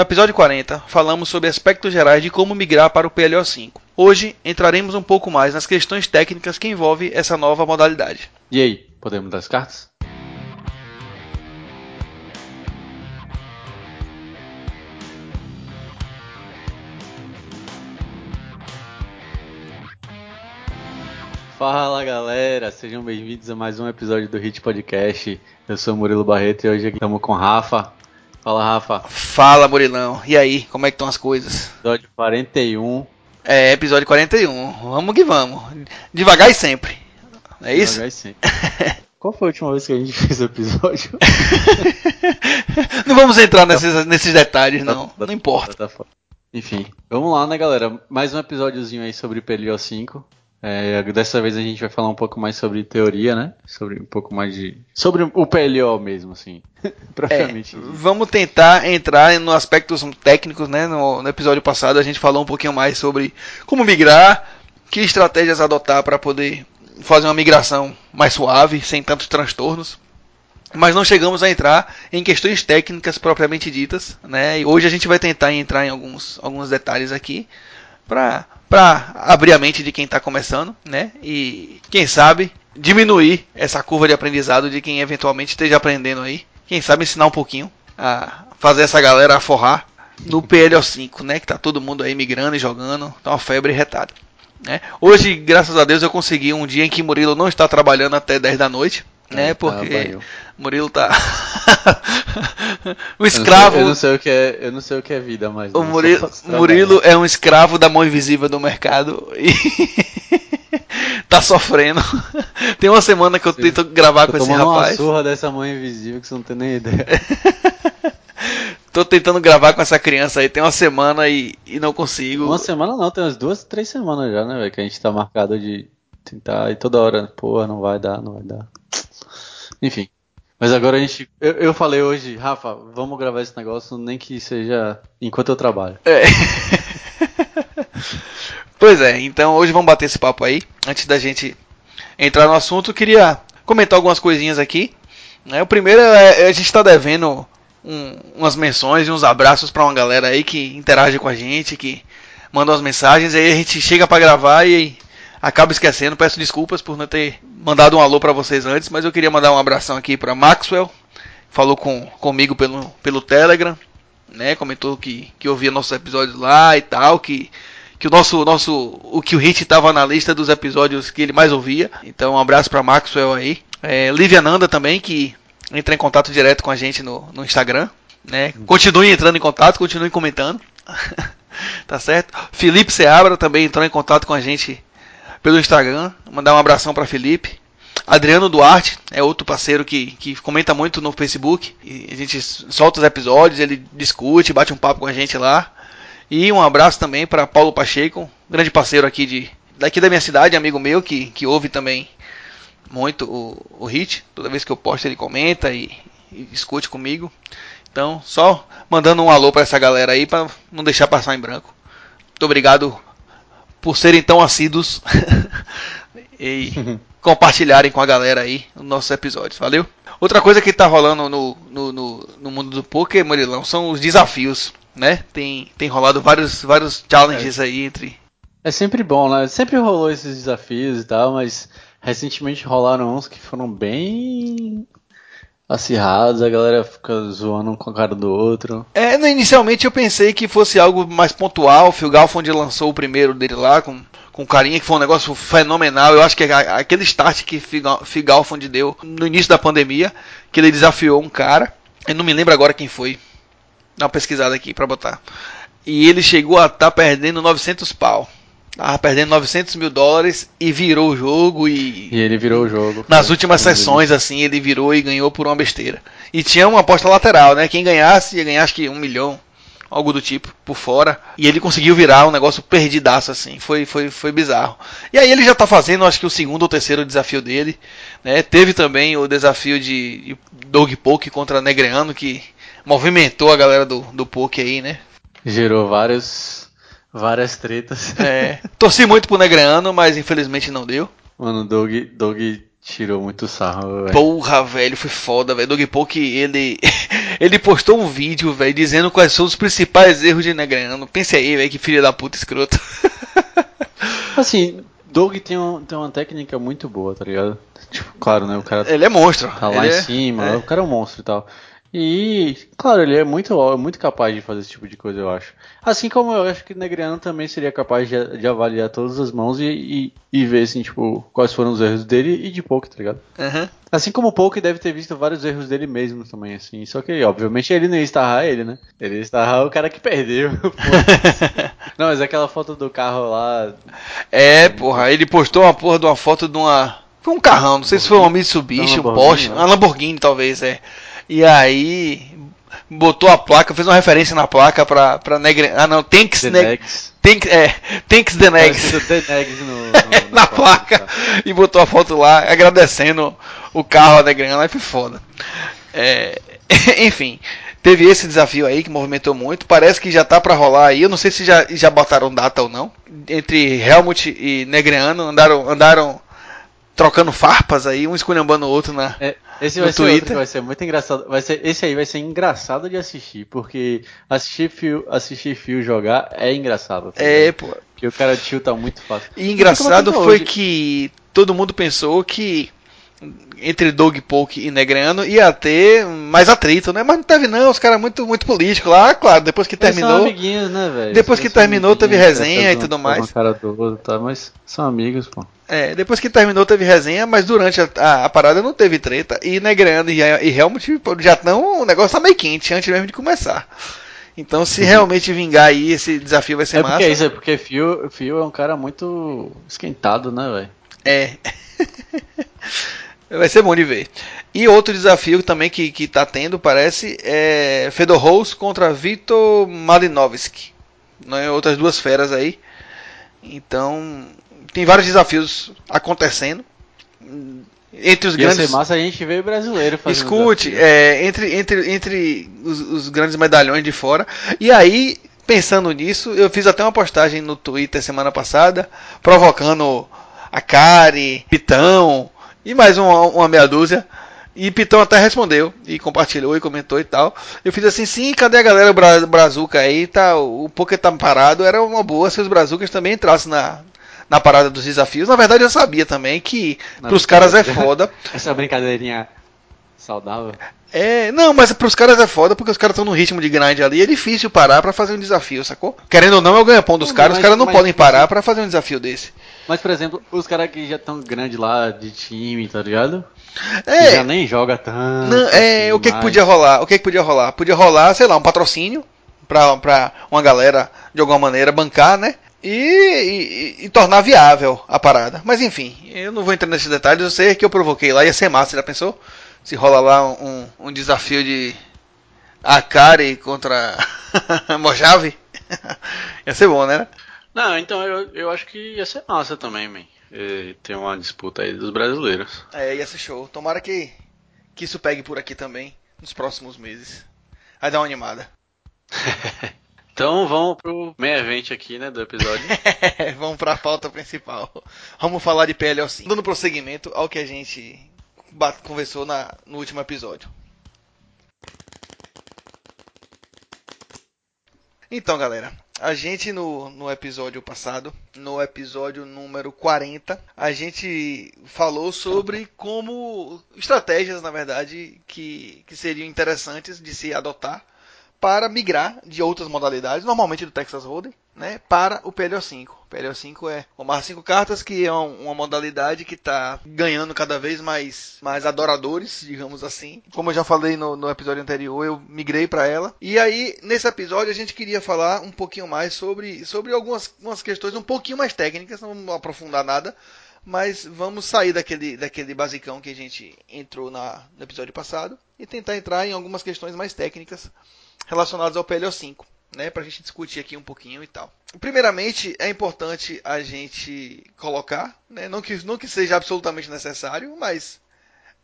No episódio 40, falamos sobre aspectos gerais de como migrar para o PLO5. Hoje, entraremos um pouco mais nas questões técnicas que envolvem essa nova modalidade. E aí, podemos dar as cartas? Fala galera, sejam bem-vindos a mais um episódio do Hit Podcast. Eu sou Murilo Barreto e hoje estamos com Rafa. Fala Rafa. Fala Murilão, e aí, como é que estão as coisas? Episódio 41. É, episódio 41, vamos que vamos. Devagar e sempre. É isso? Devagar e sempre. Qual foi a última vez que a gente fez o episódio? não vamos entrar nesses, nesses detalhes, não. Tá, não importa. Tá, tá, Enfim, vamos lá, né, galera? Mais um episódiozinho aí sobre PLO 5. É, dessa vez a gente vai falar um pouco mais sobre teoria, né? Sobre um pouco mais de. Sobre o PLO mesmo, assim. propriamente. É, vamos tentar entrar nos aspectos técnicos, né? No, no, episódio passado a gente falou um pouquinho mais sobre como migrar, que estratégias adotar para poder fazer uma migração mais suave, sem tantos transtornos. Mas não chegamos a entrar em questões técnicas propriamente ditas, né? E hoje a gente vai tentar entrar em alguns, alguns detalhes aqui para para abrir a mente de quem está começando, né? E quem sabe diminuir essa curva de aprendizado de quem eventualmente esteja aprendendo aí. Quem sabe ensinar um pouquinho a fazer essa galera forrar no PLO5, né? Que tá todo mundo aí migrando e jogando, tá uma febre retada. Né? Hoje, graças a Deus, eu consegui um dia em que Murilo não está trabalhando até 10 da noite né? Porque ah, Murilo tá o escravo. Eu não, sei, eu não, sei, o que é, eu não sei o que é vida, mas o Murilo, Murilo é um escravo da mão invisível do mercado e tá sofrendo. Tem uma semana que eu Sim. tento gravar Tô com esse rapaz. uma surra dessa mão invisível que você não tem nem ideia. Tô tentando gravar com essa criança aí, tem uma semana e, e não consigo. Uma semana não, tem umas duas, três semanas já, né, velho? Que a gente tá marcado de tentar e toda hora, porra, não vai dar, não vai dar. Enfim. Mas agora a gente. Eu, eu, falei hoje, Rafa, vamos gravar esse negócio, nem que seja enquanto eu trabalho. É. pois é, então hoje vamos bater esse papo aí. Antes da gente entrar no assunto, eu queria comentar algumas coisinhas aqui. Né? O primeiro é a gente está devendo um, umas menções e uns abraços para uma galera aí que interage com a gente, que manda umas mensagens, aí a gente chega para gravar e acabo esquecendo, peço desculpas por não ter mandado um alô para vocês antes, mas eu queria mandar um abração aqui para Maxwell, falou com, comigo pelo, pelo Telegram, né? Comentou que, que ouvia nossos episódios lá e tal, que que o nosso nosso o que o Hit estava na lista dos episódios que ele mais ouvia. Então um abraço para Maxwell aí. É, Lívia Nanda também que entra em contato direto com a gente no, no Instagram, né? Continue entrando em contato, continue comentando. tá certo? Felipe Seabra também entrou em contato com a gente pelo Instagram. Mandar um abração para Felipe. Adriano Duarte é outro parceiro que, que comenta muito no Facebook. A gente solta os episódios, ele discute, bate um papo com a gente lá. E um abraço também para Paulo Pacheco, grande parceiro aqui de daqui da minha cidade, amigo meu que, que ouve também muito o, o hit. Toda vez que eu posto ele comenta e, e discute comigo. Então, só mandando um alô para essa galera aí para não deixar passar em branco. Muito obrigado por serem tão assíduos e compartilharem com a galera aí os nossos episódios. Valeu? Outra coisa que tá rolando no, no, no, no mundo do poker, Murilão, são os desafios, né? Tem, tem rolado vários, vários challenges é. aí entre. É sempre bom, né? Sempre rolou esses desafios e tal, mas recentemente rolaram uns que foram bem acirrados, a galera fica zoando um com a cara do outro. É, inicialmente eu pensei que fosse algo mais pontual. O Phil Galfond lançou o primeiro dele lá com, com carinha, que foi um negócio fenomenal. Eu acho que aquele start que Phil Galfond deu no início da pandemia, que ele desafiou um cara. Eu não me lembro agora quem foi. Dá uma pesquisada aqui pra botar. E ele chegou a estar tá perdendo 900 pau. Tava perdendo 900 mil dólares e virou o jogo e. E ele virou o jogo. Nas últimas sessões, assim, ele virou e ganhou por uma besteira. E tinha uma aposta lateral, né? Quem ganhasse ia ganhar acho que um milhão, algo do tipo, por fora. E ele conseguiu virar um negócio perdidaço, assim. Foi, foi, foi bizarro. E aí ele já tá fazendo, acho que o segundo ou terceiro desafio dele. Né? Teve também o desafio de, de Dog Poke contra Negreano, que movimentou a galera do, do Poke aí, né? Gerou vários Várias tretas. É. Torci muito pro Negreano, mas infelizmente não deu. Mano, o Doug, Doug tirou muito sarro, velho. Porra, velho, foi foda, velho. Doug Polk, ele. ele postou um vídeo, velho, dizendo quais são os principais erros de Negreano. Pense aí, velho, que filho da puta escroto. Assim, Doug tem, um, tem uma técnica muito boa, tá ligado? Tipo, claro, né? O cara Ele é monstro. tá lá ele em é- cima, é. o cara é um monstro e tal. E, claro, ele é muito, é muito capaz de fazer esse tipo de coisa, eu acho. Assim como eu acho que Negreano também seria capaz de, de avaliar todas as mãos e, e, e ver, assim, tipo, quais foram os erros dele e de Poke, tá ligado? Aham. Assim como o Poke deve ter visto vários erros dele mesmo também, assim. Só que, obviamente, ele não ia estarrar ele, né? Ele ia estarrar o cara que perdeu. Não, mas aquela foto do carro lá. É, porra, ele postou uma porra de uma foto de uma. Foi um carrão, não sei se foi uma Mitsubishi, um Porsche, né? uma Lamborghini talvez, é. E aí botou a placa, fez uma referência na placa pra, pra Negre. Ah não, Tanks. Negs. Tanks, é, Tanks the Negs na placa tá? e botou a foto lá agradecendo o carro a Negreano, aí foi foda. É, enfim, teve esse desafio aí que movimentou muito, parece que já tá pra rolar aí, eu não sei se já, já botaram data ou não, entre Helmut e Negreano andaram, andaram trocando farpas aí, um esculhambando o outro na... É, esse vai ser outro Twitter. que vai ser muito engraçado. Vai ser, esse aí vai ser engraçado de assistir, porque assistir Phil, assistir Phil jogar é engraçado. tá É, pô. Porque o cara tilta muito fácil. E engraçado foi hoje. que todo mundo pensou que entre Doug Polk e Negreano ia ter mais atrito, né? Mas não teve não, os caras muito muito políticos lá, claro, depois que Eles são terminou, amiguinhos, né, velho? Depois que Eles terminou, teve resenha e tudo mais. Cara do tá? Mas são amigos, pô. é, depois que terminou teve resenha, mas durante a, a- a parada não teve treta e Negreano e, e Helmut pô, já estão, o negócio tá meio quente antes mesmo de começar. Então, se realmente vingar aí, esse desafio vai ser É massa. porque é isso, é porque Phil, Phil é um cara muito esquentado, né, velho? É. Vai ser bom de ver. E outro desafio também que, que tá tendo, parece, é Fedor Rose contra Vitor Malinovski. Né? Outras duas feras aí. Então, tem vários desafios acontecendo. Entre os Ia grandes. ser massa a gente ver brasileiro fazendo Escute, é, entre, entre, entre os, os grandes medalhões de fora. E aí, pensando nisso, eu fiz até uma postagem no Twitter semana passada, provocando a Kari, Pitão e mais uma, uma meia dúzia. E Pitão até respondeu e compartilhou e comentou e tal. Eu fiz assim, sim, cadê a galera bra brazuca aí? Tá, o Poker tá parado, era uma boa se os brazucas também entrassem na, na parada dos desafios. Na verdade eu sabia também que Na pros caras é foda. Essa brincadeirinha saudável. É, não, mas pros caras é foda porque os caras estão no ritmo de grind ali, é difícil parar pra fazer um desafio, sacou? Querendo ou não, é o ganha-pão dos Não, caras, os mas- caras não podem parar pra fazer um desafio desse. Mas, por exemplo, os caras que já estão grandes lá de time, tá ligado? Que É, já nem joga tanto. não, é assim, o que, que podia rolar? O que, que podia rolar? Podia rolar, sei lá, um patrocínio pra, pra uma galera de alguma maneira bancar, né? E, e- e tornar viável a parada. Mas enfim, eu não vou entrar nesses detalhes, eu sei que eu provoquei lá, ia ser massa, já pensou? Se rola lá um, um desafio de Akari contra Mojave. ia ser bom, né? Não, então eu, eu acho que ia ser massa também, man. E Tem uma disputa aí dos brasileiros. É, ia ser show. Tomara que, que isso pegue por aqui também nos próximos meses. Vai dar uma animada. Então vamos pro main event aqui, né, do episódio. Vamos pra pauta principal. Vamos falar de PLO5. Dando prosseguimento ao que a gente conversou na, no último episódio. Então, galera, a gente no, no episódio passado, no episódio número 40, a gente falou sobre como estratégias, na verdade, que, que seriam interessantes de se adotar para migrar de outras modalidades, normalmente do Texas Hold'em, né, para o PLO5. O PLO5 é o Mar 5 cartas, que é um- uma modalidade que está ganhando cada vez mais, mais adoradores, digamos assim. Como eu já falei no, no episódio anterior, eu migrei para ela. E aí, nesse episódio, a gente queria falar um pouquinho mais sobre, sobre algumas, algumas questões um pouquinho mais técnicas, não vamos aprofundar nada. Mas vamos sair daquele, daquele basicão que a gente entrou na, no episódio passado e tentar entrar em algumas questões mais técnicas relacionados ao PLO5, né, para a gente discutir aqui um pouquinho e tal. Primeiramente, é importante a gente colocar, né, não, que, não que seja absolutamente necessário, mas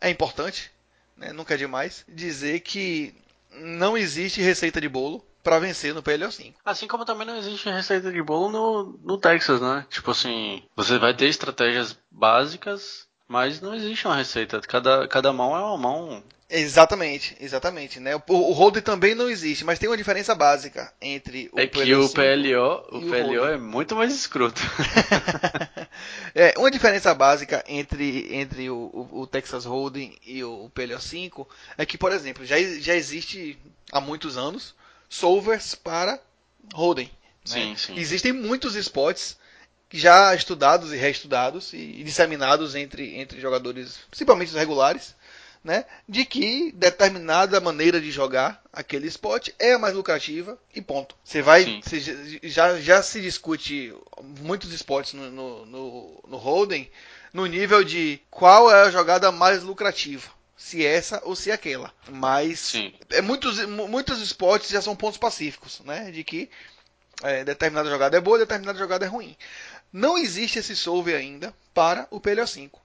é importante, né, nunca é demais, dizer que não existe receita de bolo para vencer no PLO5. Assim como também não existe receita de bolo no, no Texas, né? Tipo assim, você vai ter estratégias básicas Mas não existe uma receita. Cada, cada mão é uma mão. Exatamente, exatamente, né? O, o Hold'em também não existe, mas tem uma diferença básica entre o É que o PLO, o PLO o é muito mais escroto. é, uma diferença básica entre, entre o, o, o Texas Hold'em e o, PLO 5 é que, por exemplo, já, já existe há muitos anos solvers para Hold'em. Sim, né? sim. Existem muitos spots já estudados e reestudados e, disseminados entre, entre jogadores, principalmente os regulares, né, de que determinada maneira de jogar aquele esporte é a mais lucrativa e ponto. Você vai, você, já, já se discute muitos esportes no, no, no, no Holden no nível de qual é a jogada mais lucrativa se essa ou se aquela. Mas Sim. é muitos, muitos esportes já são pontos pacíficos, né? De que é, determinada jogada é boa, determinada jogada é ruim. Não existe esse solve ainda para o PLO 5.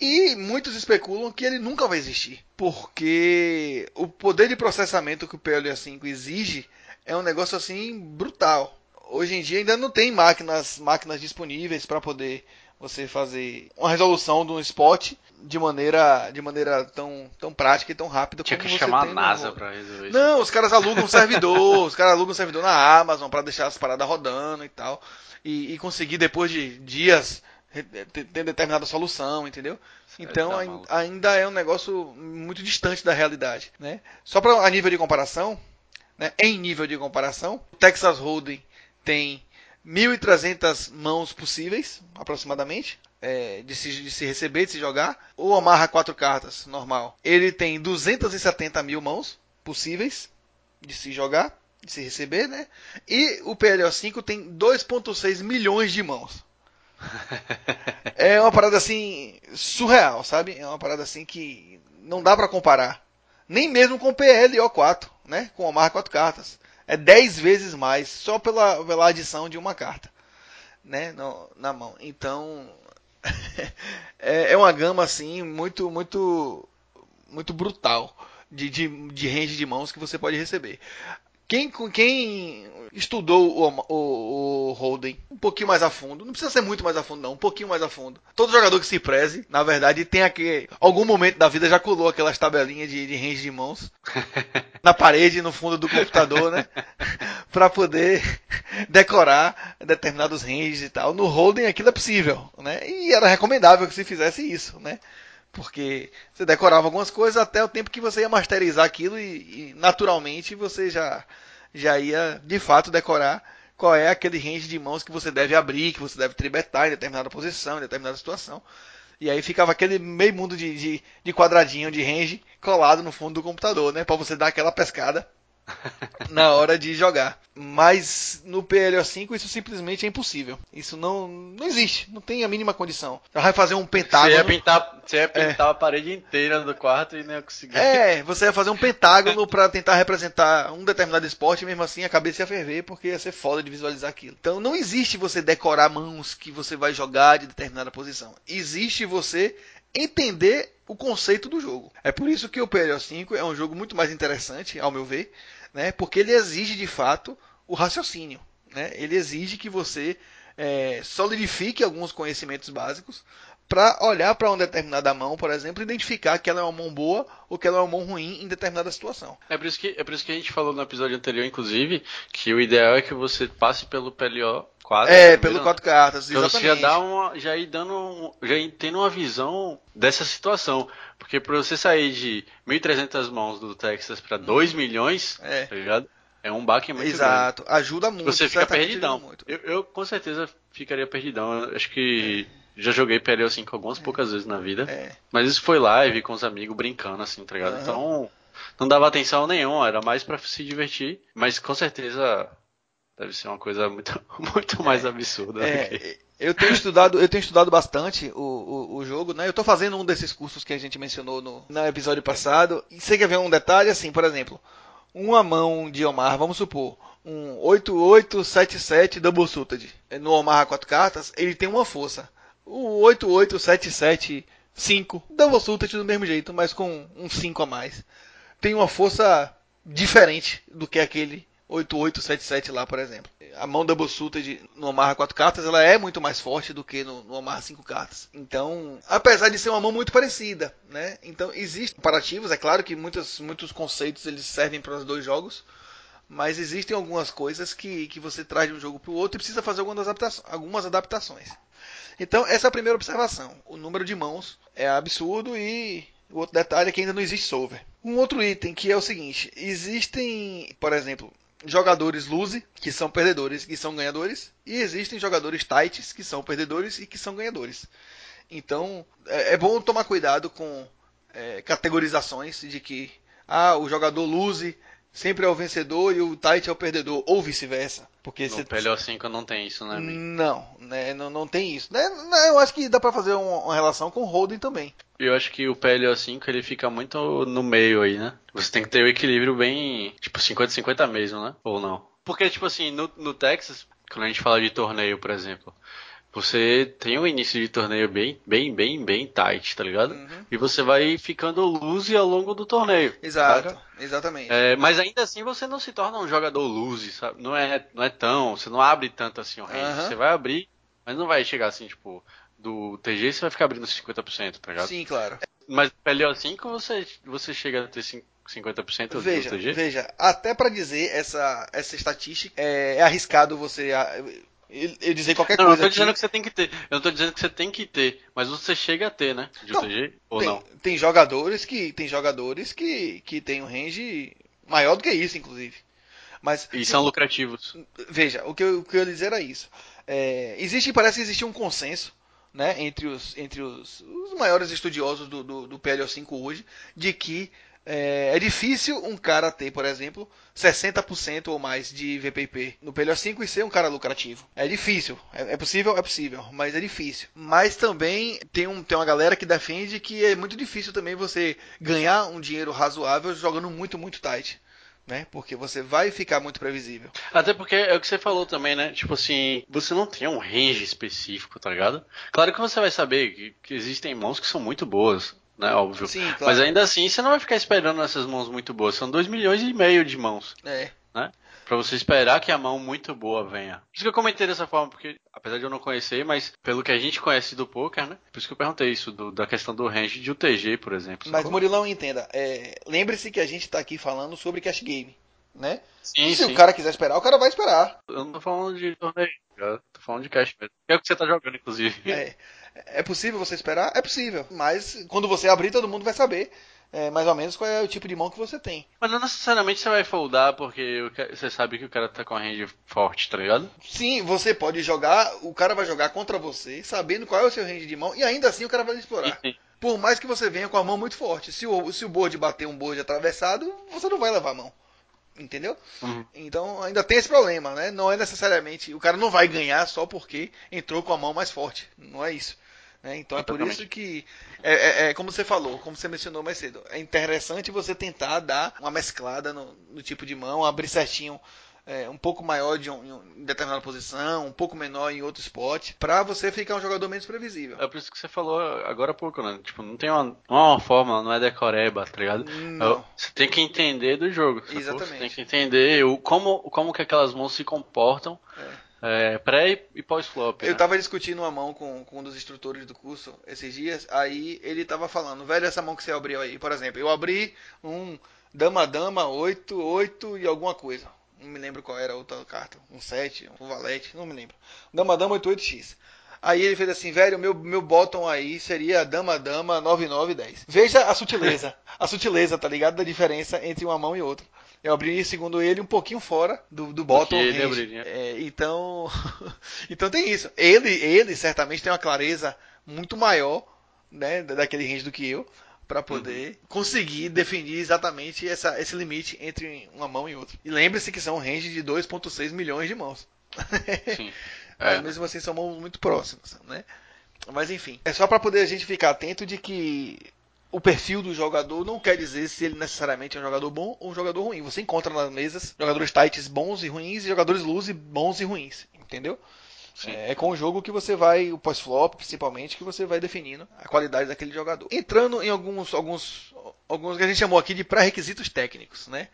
E muitos especulam que ele nunca vai existir, porque o poder de processamento que o PLA 5 exige é um negócio assim brutal. Hoje em dia ainda não tem máquinas, máquinas disponíveis para poder você fazer uma resolução de um spot de maneira, de maneira tão, tão prática e tão rápida Tinha como que você chamar tem a NASA para resolver isso. Não, os caras alugam um servidor, os caras alugam um servidor na Amazon para deixar as paradas rodando e tal. E, e conseguir depois de dias ter determinada solução, entendeu? Então tá ainda é um negócio muito distante da realidade, né? Só para a nível de comparação, né? Em nível de comparação, o Texas Hold'em tem 1.300 mãos possíveis, aproximadamente, é, de, se, de, se, receber, de se jogar. O Omaha quatro cartas, normal, ele tem 270 mil mãos possíveis de se jogar, de se receber, né? E o PLO 5 tem 2.6 milhões de mãos. é uma parada assim surreal, sabe? É uma parada assim que não dá para comparar. Nem mesmo com o PLO4, né? Com a marca 4 cartas. É 10 vezes mais só pela, pela adição de uma carta, né? No, na mão. Então é, é uma gama assim muito muito muito brutal de, de, de range de mãos que você pode receber. Quem, quem estudou o, o, o Holden um pouquinho mais a fundo, não precisa ser muito mais a fundo, não, um pouquinho mais a fundo. Todo jogador que se preze, na verdade, tem aqui, algum momento da vida já colou aquelas tabelinhas de, de range de mãos na parede, no fundo do computador, né? para poder decorar determinados ranges e tal. No Holden aquilo é possível, né? E era recomendável que se fizesse isso, né? Porque você decorava algumas coisas até o tempo que você ia masterizar aquilo e, e naturalmente você já, já ia de fato decorar qual é aquele range de mãos que você deve abrir, que você deve tribetar em determinada posição, em determinada situação. E aí ficava aquele meio mundo de, de, de quadradinho de range colado no fundo do computador, né? Para você dar aquela pescada na hora de jogar. Mas no PLO5 isso simplesmente é impossível. Isso não, não existe, não tem a mínima condição. Já vai fazer um pentágono. Você ia pintar, você ia pintar é. a parede inteira do quarto e não ia conseguir. É, você ia fazer um pentágono para tentar representar um determinado esporte e mesmo assim a cabeça ia ferver porque ia ser foda de visualizar aquilo. Então não existe você decorar mãos que você vai jogar de determinada posição. Existe você entender o conceito do jogo. É por isso que o PLO 5 é um jogo muito mais interessante, ao meu ver, né? porque ele exige de fato o raciocínio. Né? Ele exige que você é, solidifique alguns conhecimentos básicos para olhar para uma determinada mão, por exemplo, identificar que ela é uma mão boa ou que ela é uma mão ruim em determinada situação. É por isso que, é por isso que a gente falou no episódio anterior, inclusive, que o ideal é que você passe pelo PLO 4. É, pelo 4 né? cartas, exatamente. Então você já, dá uma, já ir dando, já ir tendo uma visão dessa situação. Porque para você sair de 1.300 mãos do Texas para 2 milhões, é. tá ligado? É um baque muito Exato, grande. ajuda muito. Você fica perdidão. Eu, eu, com certeza ficaria perdidão. Eu acho que é. já joguei PLO 5 algumas é. poucas vezes na vida. É. Mas isso foi live com os amigos brincando, assim, tá ligado? Uhum. Então não dava atenção nenhuma, era mais para se divertir. Mas com certeza deve ser uma coisa muito, muito mais absurda. É, eu tenho estudado, eu tenho estudado bastante o, o, o jogo, né? Eu estou fazendo um desses cursos que a gente mencionou no, no episódio passado. E você quer ver um detalhe assim, por exemplo, uma mão de Omar, vamos supor, um 8877 double suited no Omar 4 cartas, ele tem uma força. O 88775 double suited do mesmo jeito, mas com um 5 a mais. Tem uma força diferente do que aquele 8877 lá, por exemplo. A mão double suited no amarra 4 cartas, ela é muito mais forte do que no, no amarra 5 cartas. Então, apesar de ser uma mão muito parecida, né? Então, existem comparativos, é claro que muitos, muitos conceitos eles servem para os dois jogos, mas existem algumas coisas que, que você traz de um jogo para o outro e precisa fazer algumas, adaptações, algumas adaptações. Então, essa é a primeira observação. O número de mãos é absurdo e o outro detalhe é que ainda não existe solver. Um outro item que é o seguinte: existem, por exemplo, jogadores lose, que são perdedores e são ganhadores, e existem jogadores tights, que são perdedores e que são ganhadores. Então, é, é bom tomar cuidado com é, categorizações de que ah, o jogador lose sempre é o vencedor e o tight é o perdedor, ou vice-versa. Porque no PLO 5 não tem isso, né? Não, né, não, não tem isso. Né, eu acho que dá pra fazer uma, uma relação com o Holding também. Eu acho que o PLO 5 ele fica muito no meio aí, né? Você tem que ter o equilíbrio bem, tipo, 50-50 mesmo, né? Ou não? Porque, tipo assim, no, no Texas, quando a gente fala de torneio, por exemplo, você tem um início de torneio bem, bem, bem, bem tight, tá ligado? Uhum. E você vai ficando loose ao longo do torneio. Exato, saca? exatamente. É, mas ainda assim você não se torna um jogador loose, sabe? Não é, não é tão, você não abre tanto assim o range. Uhum. Você vai abrir, mas não vai chegar assim, tipo, do TG você vai ficar abrindo 50%, tá ligado? Sim, claro. Mas PLO 5 você, você chega a ter 50% veja, do TG? Veja, até para dizer essa, essa estatística, é, é arriscado você eu dizer qualquer não, coisa. Não, eu tô dizendo que você tem que ter. Eu não tô dizendo que você tem que ter, mas você chega a ter, né? De não, ou tem, não? Tem jogadores que tem jogadores que que tem um range maior do que isso, inclusive. Mas e são lucrativos. Veja, o que eu, o que eu ia dizer era isso. É, existe, parece existir um consenso né, entre, os, entre os, os maiores estudiosos do, do, do PLO5 hoje de que é, é, difícil um cara ter, por exemplo, 60% ou mais de VPP no PLO5 e ser um cara lucrativo. É difícil. É, é, possível? É possível, mas é difícil. Mas também tem, um, tem uma galera que defende que é muito difícil também você ganhar um dinheiro razoável jogando muito, muito tight. Né? Porque você vai ficar muito previsível. Até porque é o que você falou também, né? Tipo assim, você não tem um range específico, tá ligado? Claro que você vai saber que, que existem mãos que são muito boas né? Óbvio. Sim, claro. Mas ainda assim, você não vai ficar esperando essas mãos muito boas. São 2 milhões e meio de mãos. É. Né? Pra você esperar que a mão muito boa venha. Por isso que eu comentei dessa forma, porque apesar de eu não conhecer, mas pelo que a gente conhece do poker, né? Por isso que eu perguntei isso, do, da questão do range de UTG, por exemplo. Mas Murilão, entenda, é, lembre-se que a gente tá aqui falando sobre cash game, né? Sim, Se sim. o cara quiser esperar, o cara vai esperar. Eu não tô falando de torneio, eu tô falando de cash mesmo. É o que você tá jogando, inclusive. É. É possível você esperar? É possível. Mas quando você abrir, todo mundo vai saber é, mais ou menos qual é o tipo de mão que você tem. Mas não necessariamente você vai foldar porque você sabe que o cara tá com a range forte, tá ligado? Sim, você pode jogar, o cara vai jogar contra você, sabendo qual é o seu range de mão, e ainda assim o cara vai explorar. Sim. Por mais que você venha com a mão muito forte. Se o, se o board bater um board atravessado, você não vai levar a mão. Entendeu? Uhum. Então ainda tem esse problema, né? Não é necessariamente. O cara não vai ganhar só porque entrou com a mão mais forte. Não é isso. Né? Então é por isso que, é, é, é, como você falou, como você mencionou mais cedo, é interessante você tentar dar uma mesclada no, no tipo de mão, abrir certinho é, um pouco maior de um, em determinada posição, um pouco menor em outro spot, para você ficar um jogador menos previsível. É por isso que você falou agora há pouco, né? Tipo, não tem uma, é uma forma, não é decoreba, tá ligado? Não. Você tem que entender do jogo. Exatamente. Você tem que entender o, como, como que aquelas mãos se comportam. É é, pré e pós-flop. Eu né? tava discutindo uma mão com, com um dos instrutores do curso esses dias, aí ele tava falando, velho, essa mão que você abriu aí, por exemplo, eu abri um dama-dama 8, 8 e alguma coisa. Não me lembro qual era a outra carta. Um 7, um valete, não me lembro. Dama-dama 88x. Aí ele fez assim, velho, meu, meu bottom aí seria dama-dama 9910. Veja a sutileza. a sutileza, tá ligado? Da diferença entre uma mão e outra. Eu abri, segundo ele, um pouquinho fora do, do bottom ele range. É, então, então tem isso. Ele, ele certamente tem uma clareza muito maior, né, daquele range do que eu, para poder uhum. conseguir definir exatamente essa, esse limite entre uma mão e outra. E lembre-se que são um range de 2.6 milhões de mãos. Sim. É. Mas mesmo assim são mãos muito próximas, né? Mas enfim, é só para poder a gente ficar atento de que o perfil do jogador não quer dizer se ele necessariamente é um jogador bom ou um jogador ruim. Você encontra nas mesas jogadores tights bons e ruins e jogadores loose bons e ruins, entendeu? É, é, com o jogo que você vai, o pós-flop principalmente, que você vai definindo a qualidade daquele jogador. Entrando em alguns, alguns, alguns que a gente chamou aqui de pré-requisitos técnicos, né?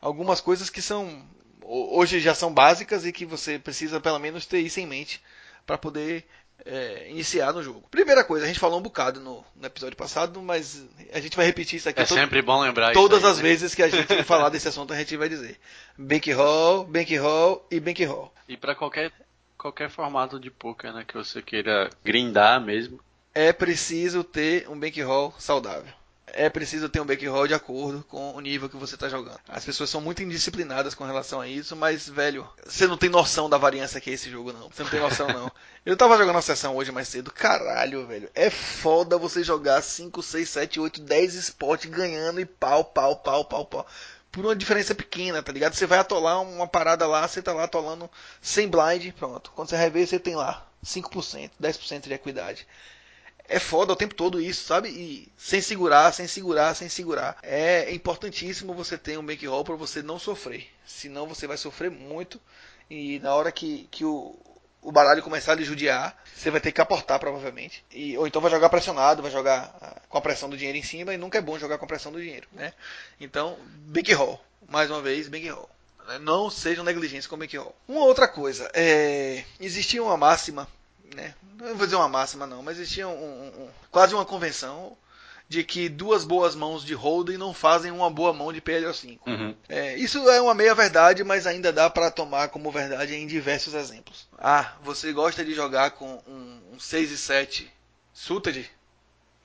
Algumas coisas que são hoje já são básicas e que você precisa pelo menos ter isso em mente para poder é, iniciar no jogo. Primeira coisa, a gente falou um bocado no, no, episódio passado, mas a gente vai repetir isso aqui. É todo, sempre bom lembrar Todas aí, as né? vezes que a gente falar desse assunto, a gente vai dizer bankroll, bankroll e bankroll. E para qualquer qualquer formato de poker, né, que você queira grindar mesmo, é preciso ter um bankroll saudável é preciso ter um backroll de acordo com o nível que você está jogando. As pessoas são muito indisciplinadas com relação a isso, mas, velho, você não tem noção da variância que é esse jogo, não. Você não tem noção, não. Eu tava jogando uma sessão hoje mais cedo, caralho, velho. É foda você jogar 5, 6, 7, 8, 10 spots ganhando e pau, pau, pau, pau, pau. Por uma diferença pequena, tá ligado? Você vai atolar uma parada lá, você tá lá atolando sem blind, pronto. Quando você vai ver, você tem lá 5%, 10% de equidade é foda o tempo todo isso, sabe? E sem segurar, sem segurar, sem segurar. É importantíssimo você ter um bankroll para você não sofrer. Senão você vai sofrer muito. E na hora que, que o, o baralho começar a lhe judiar, você vai ter que aportar provavelmente. E, ou então vai jogar pressionado, vai jogar ah, com a pressão do dinheiro em cima. E nunca é bom jogar com a pressão do dinheiro, né? Então, bankroll. Mais uma vez, bankroll. Não sejam negligentes com o bankroll. Uma outra coisa. É, existia uma máxima né? Não vou dizer uma máxima não, mas existia um, um, um, quase uma convenção de que duas boas mãos de holding não fazem uma boa mão de PLO5. Uhum. É, isso é uma meia verdade, mas ainda dá para tomar como verdade em diversos exemplos. Ah, você gosta de jogar com um, um 6 e 7 suited?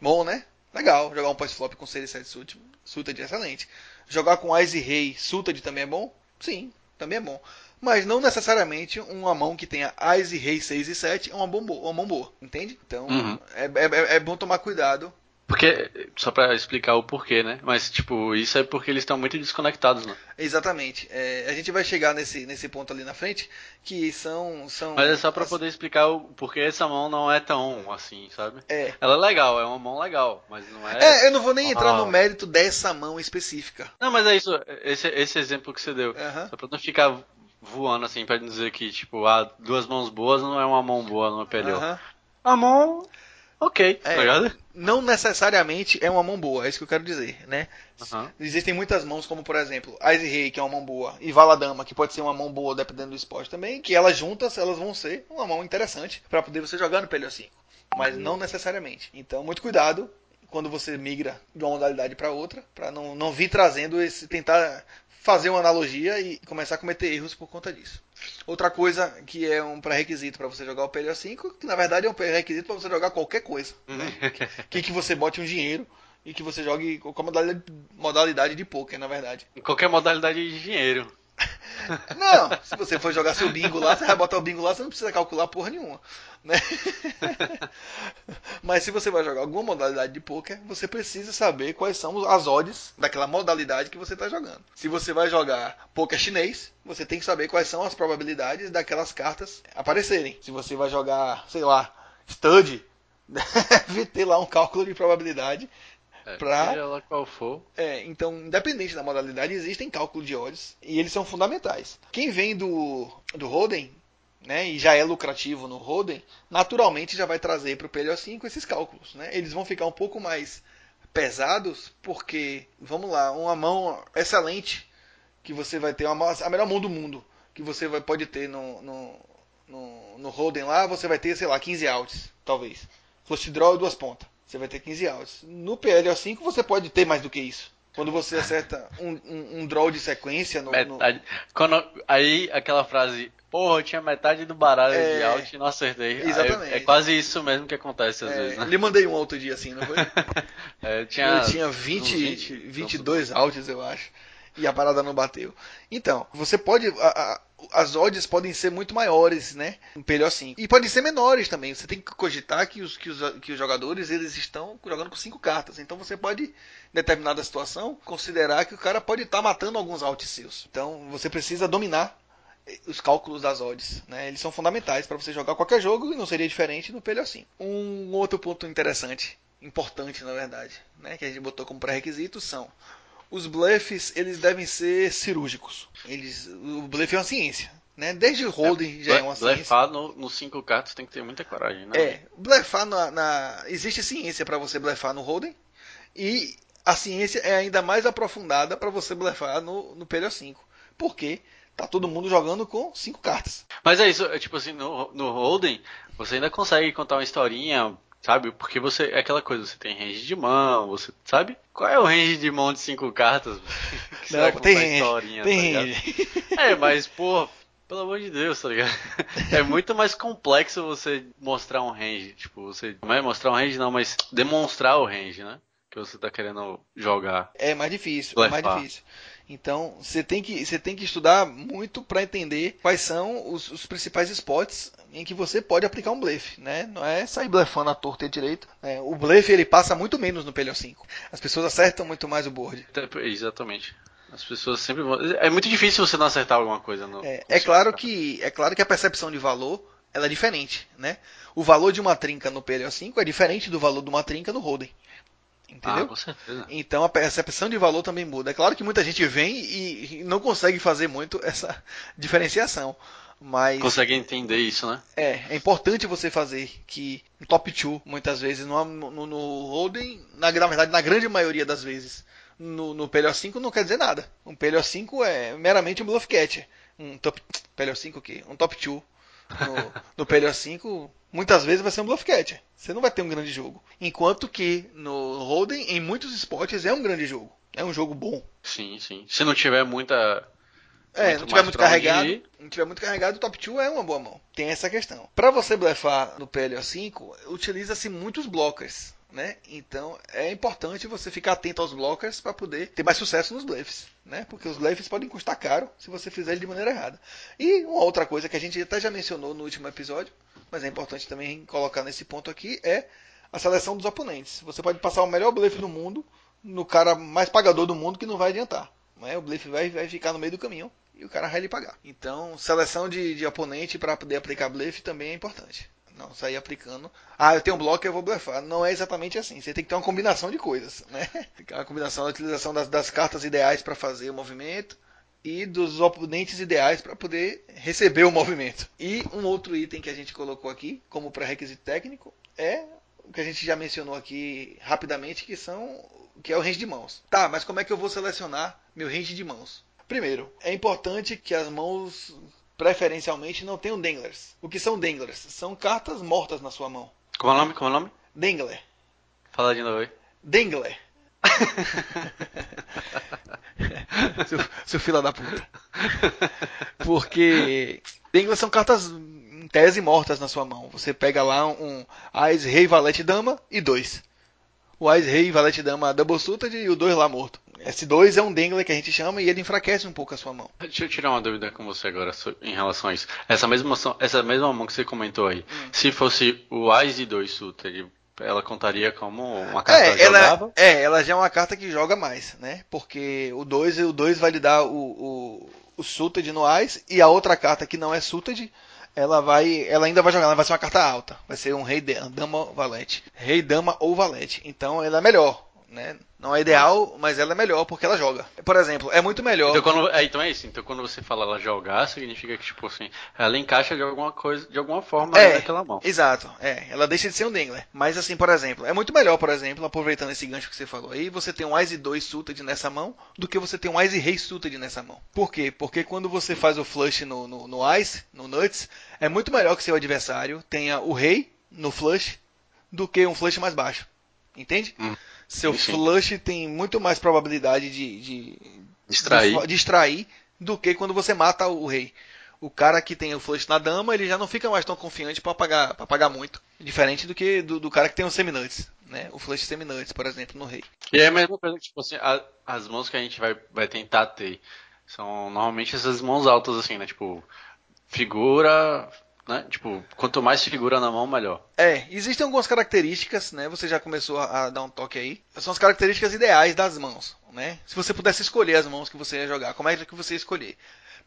Bom, né? Legal, jogar um post flop com 6 e 7 suited, suited é excelente. Jogar com Ice e Rei suited também é bom? Sim, também é bom mas não necessariamente uma mão que tenha Ás e Rei 6 e 7 é uma, uma mão boa, entende? Então uhum. é, é, é, bom tomar cuidado. Porque, só para explicar o porquê, né? Mas, tipo, isso é porque eles estão muito desconectados, né? Exatamente. É, a gente vai chegar nesse, nesse ponto ali na frente, que são. são Mas é só para as... poder explicar o porquê essa mão não é tão assim, sabe? É. Ela é legal, é uma mão legal, mas não é. É, eu não vou nem entrar ah. no mérito dessa mão específica. Não, mas é isso, esse, esse exemplo que você deu. Uhum. Só pra não ficar voando assim pra dizer que, tipo, ah, duas mãos boas não é uma mão boa no PLO. Uhum. A mão. Ok, é, tá ligado? Não necessariamente é uma mão boa, é isso que eu quero dizer, né? Uhum. Existem muitas mãos, como por exemplo, Ice Rei, que é uma mão boa, e Valadama, que pode ser uma mão boa dependendo do esporte também, que elas juntas elas vão ser uma mão interessante para poder você jogar no PLO 5. Mas não necessariamente. Então, muito cuidado quando você migra de uma modalidade para outra, para não, não vir trazendo esse tentar fazer uma analogia e começar a cometer erros por conta disso. Outra coisa que é um pré-requisito para você jogar o PLO 5, que na verdade é um pré-requisito para você jogar qualquer coisa. Né? que, que você bote um dinheiro e que você jogue com modalidade, modalidade de poker, na verdade. Qualquer modalidade de dinheiro. Não, se você for jogar seu bingo lá, você vai botar o bingo lá, você não precisa calcular porra nenhuma. Né? Mas se você vai jogar alguma modalidade de poker, você precisa saber quais são as odds daquela modalidade que você está jogando. Se você vai jogar poker chinês, você tem que saber quais são as probabilidades daquelas cartas aparecerem. Se você vai jogar, sei lá, stud, deve ter lá um cálculo de probabilidade é, pra... Seja lá qual for. É, então, independente da modalidade, existem cálculos de odds e eles são fundamentais. Quem vem do, do Roden, né, e já é lucrativo no Roden, naturalmente já vai trazer para o PLO5 esses cálculos. Né? Eles vão ficar um pouco mais pesados, porque, vamos lá, uma mão excelente que você vai ter, uma, a melhor mão do mundo que você vai, pode ter no, no, no, no Roden lá, você vai ter, sei lá, 15 outs, talvez. Flush draw e duas pontas você vai ter 15 outs. No PLO5 você pode ter mais do que isso. Quando você acerta um, um, um draw de sequência no. Metade. No... Quando, aí aquela frase, porra, eu tinha metade do baralho é... de out e não acertei. Exatamente. Aí, é quase isso mesmo que acontece às é... vezes, né? Lhe mandei um outro dia assim, não foi? é, eu tinha, eu tinha 20, 20 22 outs, eu acho. E a parada não bateu. Então, você pode. A, a, as odds podem ser muito maiores, né? PLO 5. E podem ser menores também. Você tem que cogitar que os, que os, que os jogadores eles estão jogando com cinco cartas. Então você pode, em determinada situação, considerar que o cara pode estar tá matando alguns altos seus. Então você precisa dominar os cálculos das odds. Né? Eles são fundamentais para você jogar qualquer jogo e não seria diferente no PLO 5. Um outro ponto interessante, importante na verdade, né? que a gente botou como pré-requisito são os bluffs eles devem ser cirúrgicos. Eles, o bluff é uma ciência. Né? Desde o holding é, já é uma ciência. Blefar nos no cinco cartas tem que ter muita coragem, né? É, blefar na, na... existe ciência para você blefar no holding e a ciência é ainda mais aprofundada para você blefar no, no PLO 5. Porque Tá todo mundo jogando com cinco cartas. Mas é isso, é tipo assim, no, no Holden, você ainda consegue contar uma historinha, sabe? Porque você é aquela coisa, você tem range de mão, você sabe? Qual é o range de mão de cinco cartas? que você Não, tem range, historinha, tem tá range. É, mas, pô, pelo amor de Deus, tá ligado? É muito mais complexo você mostrar um range. Tipo, você. Não é mostrar um range, não, mas demonstrar o range, né? Que você tá querendo jogar. É mais difícil, é mais difícil. Então, você tem que, você tem que estudar muito para entender quais são os, os, principais spots em que você pode aplicar um blefe, né? Não é sair blefando a torta e direito. É, o blefe ele passa muito menos no PLO 5. As pessoas acertam muito mais o board. Exatamente. As pessoas sempre vão. É muito difícil você não acertar alguma coisa no. É, é claro que é claro que a percepção de valor ela é diferente, né? O valor de uma trinca no PLO 5 é diferente do valor de uma trinca no Holden. Entendeu? Ah, com certeza. Então a percepção de valor também muda. É claro que muita gente vem e não consegue fazer muito essa diferenciação. Mas. Consegue entender isso, né? É, é importante você fazer que no top 2, muitas vezes, no, no, no holding, na, na verdade, na grande maioria das vezes, no, no PLO5 não quer dizer nada. Um PLO5 é meramente um bluff catcher. Um top. PLO5 o quê? Um top 2 no, no PLO5 muitas vezes vai ser um bluff catcher. Você não vai ter um grande jogo. Enquanto que no Holden, em muitos esportes, é um grande jogo. É um jogo bom. Sim, sim. Se não tiver muita. É, muito não tiver muito carregado. Não tiver muito carregado, o top 2 é uma boa mão. Tem essa questão. Para você blefar no PLO5, utiliza-se muitos blockers. Né? Então é importante você ficar atento aos blockers para poder ter mais sucesso nos bluffs, né? Porque os bluffs podem custar caro se você fizer ele de maneira errada. E uma outra coisa que a gente até já mencionou no último episódio, mas é importante também colocar nesse ponto aqui é a seleção dos oponentes. Você pode passar o melhor bluff do mundo no cara mais pagador do mundo que não vai adiantar. Né? O bluff vai, vai ficar no meio do caminho e o cara vai lhe pagar. Então, seleção de, de oponente para poder aplicar bluff também é importante. Não sair aplicando. Ah, eu tenho um bloco eu vou blefar. Não é exatamente assim. Você tem que ter uma combinação de coisas, né? Uma combinação da utilização das, das cartas ideais para fazer o movimento e dos oponentes ideais para poder receber o movimento. E um outro item que a gente colocou aqui como pré-requisito técnico é o que a gente já mencionou aqui rapidamente, que são que é o range de mãos. Tá, mas como é que eu vou selecionar meu range de mãos? Primeiro, é importante que as mãos preferencialmente não tenham danglers. O que são danglers? São cartas mortas na sua mão. Como é o nome? Como é o nome? Dangler. Fala de novo aí. Dangler. seu, seu filho da puta. Porque danglers são cartas em tese mortas na sua mão. Você pega lá um Ais, Rei, Valete, Dama e dois. O Ais, Rei, Valete, Dama, Double Suited e o dois lá morto. S2 é um dangler que a gente chama e ele enfraquece um pouco a sua mão. Deixa eu tirar uma dúvida com você agora em relação a isso. Essa mesma, essa mesma mão que você comentou aí, hum. se fosse o Ais de 2 Suited, ela contaria como uma carta é, ela, é, ela já é uma carta que joga mais, né? Porque o 2 o 2 vai lhe dar o, o, o Suited no Ais e a outra carta que não é Suited ela vai, ela ainda vai jogar, ela vai ser uma carta alta, vai ser um rei dama valete, rei dama ou valete. Então ela é melhor, né? Não é ideal, mas ela é melhor porque ela joga. Por exemplo, é muito melhor. Então, quando, é, então é isso. Então quando você fala ela jogar, significa que, tipo assim, ela encaixa de alguma coisa, de alguma forma é, naquela mão. Exato, é. Ela deixa de ser um Dingler. Mas assim, por exemplo, é muito melhor, por exemplo, aproveitando esse gancho que você falou aí, você tem um Ice 2 Suited nessa mão do que você tem um Ice Rei Suited nessa mão. Por quê? Porque quando você faz o flush no, no, no Ice, no Nuts, é muito melhor que seu adversário tenha o Rei no flush do que um flush mais baixo. Entende? Hum. Seu Sim. flush tem muito mais probabilidade de, de distrair. Distrair do que quando você mata o rei. O cara que tem o flush na dama, ele já não fica mais tão confiante para pagar, pra pagar muito. Diferente do que do, do cara que tem os seminuts, né? O flush seminuts, por exemplo, no rei. E é a mesma coisa que, tipo assim, a, as mãos que a gente vai, vai tentar ter são normalmente essas mãos altas, assim, né? Tipo, figura, né? Tipo, quanto mais figura na mão, melhor. É, existem algumas características, né? Você já começou a, dar um toque aí. São as características ideais das mãos, né? Se você pudesse escolher as mãos que você ia jogar, como é que você ia escolher?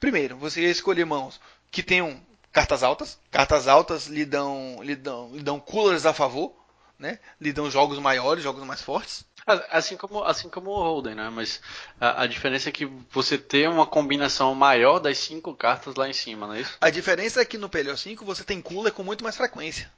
Primeiro, você ia escolher mãos que tenham cartas altas. Cartas altas lhe dão, lhe dão, lhe dão coolers a favor, né? Lhe dão jogos maiores, jogos mais fortes. Assim como, assim como o Holden, né? Mas a, a, diferença é que você tem uma combinação maior das cinco cartas lá em cima, não é isso? A diferença é que no PLO 5 você tem cooler com muito mais frequência.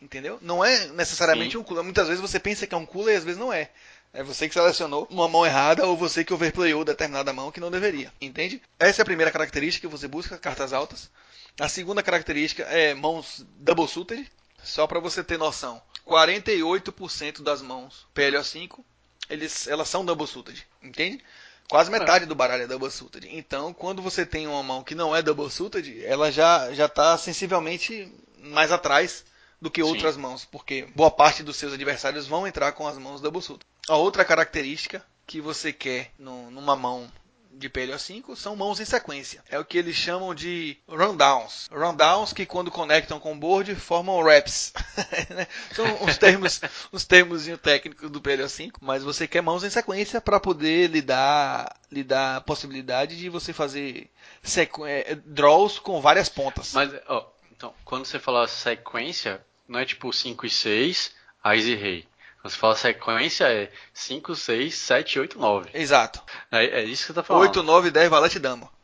Entendeu? Não é necessariamente Sim. um cooler. Muitas vezes você pensa que é um cooler e às vezes não é. É você que selecionou uma mão errada ou você que overplayou determinada mão que não deveria. Entende? Essa é a primeira característica que você busca, cartas altas. A segunda característica é mãos double suited. Só para você ter noção. 48% das mãos PLO5 eles, elas são double suited. Entende? Quase metade do baralho é double suited. Então, quando você tem uma mão que não é double suited, ela já já está sensivelmente mais atrás do que Sim. outras mãos, porque boa parte dos seus adversários vão entrar com as mãos double suited. A outra característica que você quer no- numa mão de PLO5 são mãos em sequência. É o que eles chamam de rundowns. Rundowns que quando conectam com o board formam reps. né? São os termos, os termos técnicos do PLO5, mas você quer mãos em sequência para poder lhe dar, lhe dar a possibilidade de você fazer sequ- eh, draws com várias pontas. Mas, ó, então, quando você fala sequência, não é tipo 5 e 6, Ais e Rei. Você fala sequência, é 5, 6, 7, 8, 9. Exato. É, é isso que você tá falando. 8, 9, 10, valete dama.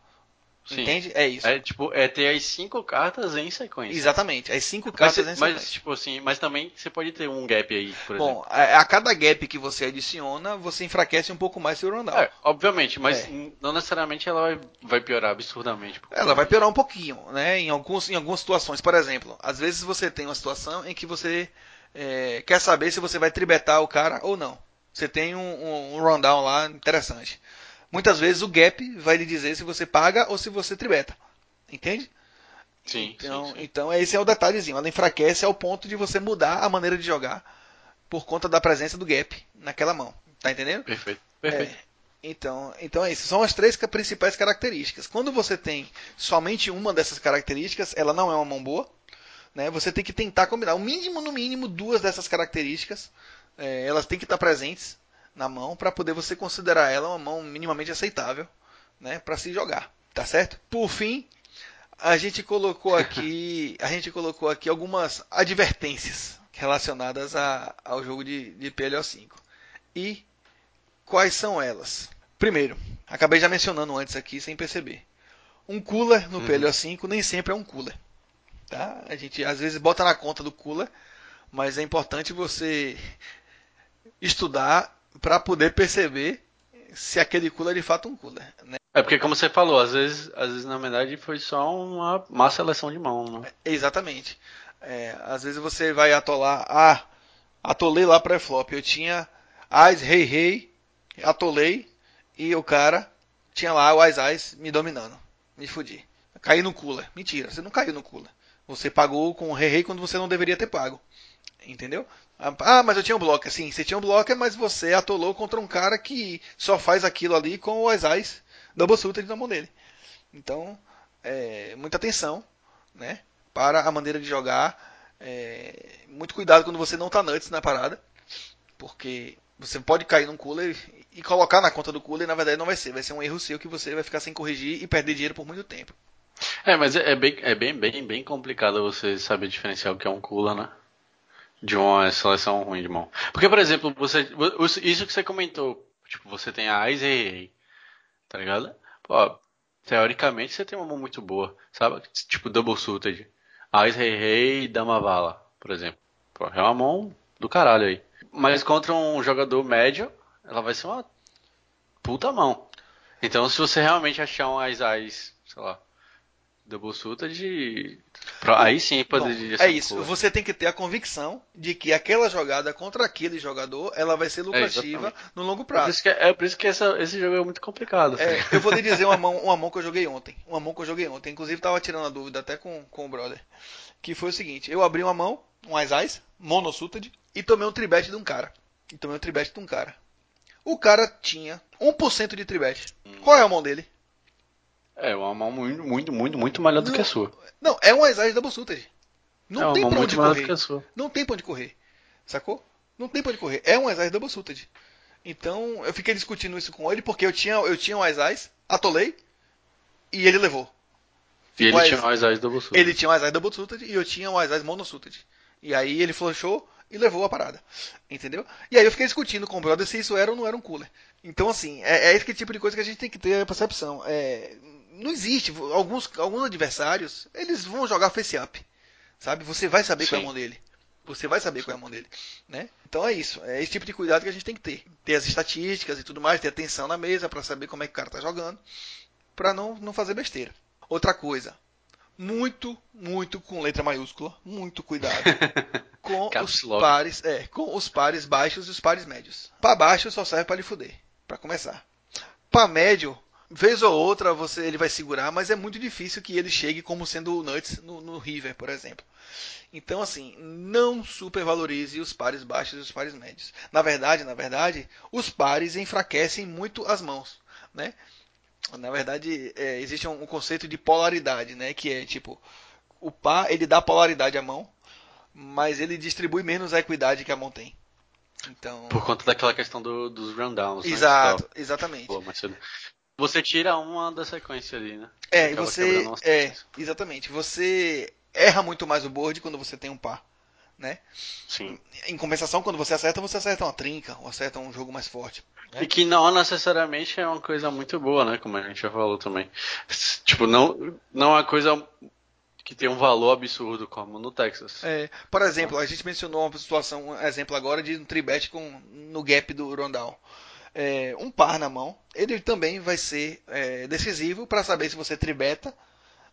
Sim. Entende? É isso. É tipo, é ter as 5 cartas em sequência. Exatamente. As cinco Mas, cartas você- em mas, sequência. tipo assim, mas também você pode ter um gap aí, por exemplo. Bom, a, a cada gap que você adiciona, você enfraquece um pouco mais seu rundown. É, obviamente, mas É. não necessariamente ela vai, vai piorar absurdamente. Ela vai piorar um pouquinho, né? Em, alguns, em algumas situações. Por exemplo, às vezes você tem uma situação em que você é, quer saber se você vai tribetar o cara ou não. Você tem um, um, um rundown lá interessante. Muitas vezes o gap vai lhe dizer se você paga ou se você tribeta. Entende? Sim, Então, sim, sim. então esse é o detalhezinho. Ela enfraquece ao ponto de você mudar a maneira de jogar por conta da presença do gap naquela mão. Tá entendendo? Perfeito, perfeito. É, então, então é isso. São as três principais características. Quando você tem somente uma dessas características, ela não é uma mão boa. Né? Você tem que tentar combinar. O mínimo, no mínimo, duas dessas características. é, elas têm que estar presentes na mão para poder você considerar ela uma mão minimamente aceitável né? para se jogar. Tá certo? Por fim, a gente colocou aqui, a gente colocou aqui algumas advertências relacionadas a- ao jogo de, de PLO5. E quais são elas? Primeiro, acabei já mencionando antes aqui sem perceber. Um cooler no Uhum. PLO5 nem sempre é um cooler. Tá? A gente às vezes bota na conta do cooler, mas é importante você estudar para poder perceber se aquele cooler é de fato um cooler. Né? É porque como você falou, às vezes, às vezes na verdade foi só uma má seleção de mão, né? Exatamente. É, às vezes você vai atolar. Ah, atolei lá pré-flop. Eu tinha Ais, Rei, Rei, atolei e o cara tinha lá o Ais, Ais me dominando. Me fudi. Caí no cooler. Mentira, você não caiu no cooler. Você pagou com o Rei, quando você não deveria ter pago. Entendeu? Ah, mas eu tinha um bloco. Sim, você tinha um bloco, mas você atolou contra um cara que só faz aquilo ali com o Ais, Ais double suited na mão dele. Então, é, muita atenção, né? Para a maneira de jogar. É, muito cuidado quando você não tá nuts na parada. Porque você pode cair num cooler e colocar na conta do cooler na verdade não vai ser. Vai ser um erro seu que você vai ficar sem corrigir e perder dinheiro por muito tempo. É, mas é, é bem, é bem, bem, bem complicado você saber diferenciar o que é um cooler, né? De uma seleção ruim de mão. Porque, por exemplo, você, isso que você comentou, tipo, você tem a Rei Rei, tá ligado? Pô, teoricamente você tem uma mão muito boa, sabe? Tipo, double suited. Ice Rei Rei e Dama Vala, por exemplo. Pô, é uma mão do caralho aí. Mas contra um jogador médio, ela vai ser uma puta mão. Então, se você realmente achar um Ice Ice, sei lá, double pra- aí sim Bom, poderia ser é isso. Você tem que ter a convicção de que aquela jogada contra aquele jogador ela vai ser lucrativa exatamente. no longo É por prazo. isso que, é por isso que essa- esse jogo é muito complicado. É, eu vou lhe dizer uma mão, uma mão que eu joguei ontem. Uma mão que eu joguei ontem. Inclusive tava tirando a dúvida até com, com o brother. Que foi o seguinte: eu abri uma mão, um Ice monosuited, e tomei um tribete de um cara. E tomei um tribete de um cara. O cara tinha 1% de tribete. Qual é a mão dele? É uma mão muito, muito, muito, muito melhor do que a sua. Não, é um Ice double suited. Não é uma tem mão pra muito onde correr. do que a sua. Não tem pra onde correr. Sacou? Não tem pra onde correr. É um Ice double suited. Então, eu fiquei discutindo isso com ele porque eu tinha, eu tinha um Ice atolei e ele levou. E ele tinha mais eyes double suited. Ele tinha um Ice double suited e eu tinha um Ice monosuited. E aí ele flushou e levou a parada. Entendeu? E aí eu fiquei discutindo com o brother se isso era ou não era um cooler. Então, assim, é, é esse tipo de coisa que a gente tem que ter a percepção. É, não existe. Alguns, alguns adversários, eles vão jogar face up. Sabe? Você vai saber qual é a Sim. mão dele. Você vai saber qual é a mão dele, né? Então é isso. É esse tipo de cuidado que a gente tem que ter. Ter as estatísticas e tudo mais, ter atenção na mesa para saber como é que o cara tá jogando, para não, não fazer besteira. Outra coisa, muito, muito com letra maiúscula, muito cuidado com os pares, é, com os pares baixos e os pares médios. Para baixo só serve para lhe fuder, para começar. Para médio, vez ou outra você ele vai segurar, mas é muito difícil que ele chegue como sendo o Nuts no, no River, por exemplo. Então, assim, não supervalorize os pares baixos e os pares médios. Na verdade, na verdade, os pares enfraquecem muito as mãos, né? Na verdade, é, existe um, um, conceito de polaridade, né? Que é tipo, o par ele dá polaridade à mão, mas ele distribui menos a equidade que a mão tem. Então... Por conta daquela questão do, dos rundowns. Né, Exato, né? exatamente. Pô, mas você tira uma da sequência ali, né? É, e você. É, exatamente. Você erra muito mais o board quando você tem um par. Né? Sim. Em compensação, quando você acerta, você acerta uma trinca, ou acerta um jogo mais forte. Né? E que não necessariamente é uma coisa muito boa, né? Como a gente já falou também. Tipo, não, não é uma coisa que tem um valor absurdo, como no Texas. É, por exemplo, a gente mencionou uma situação, um exemplo agora de um tribet com, no gap do Rondal. É, um par na mão, ele também vai ser é, decisivo para saber se você tribeta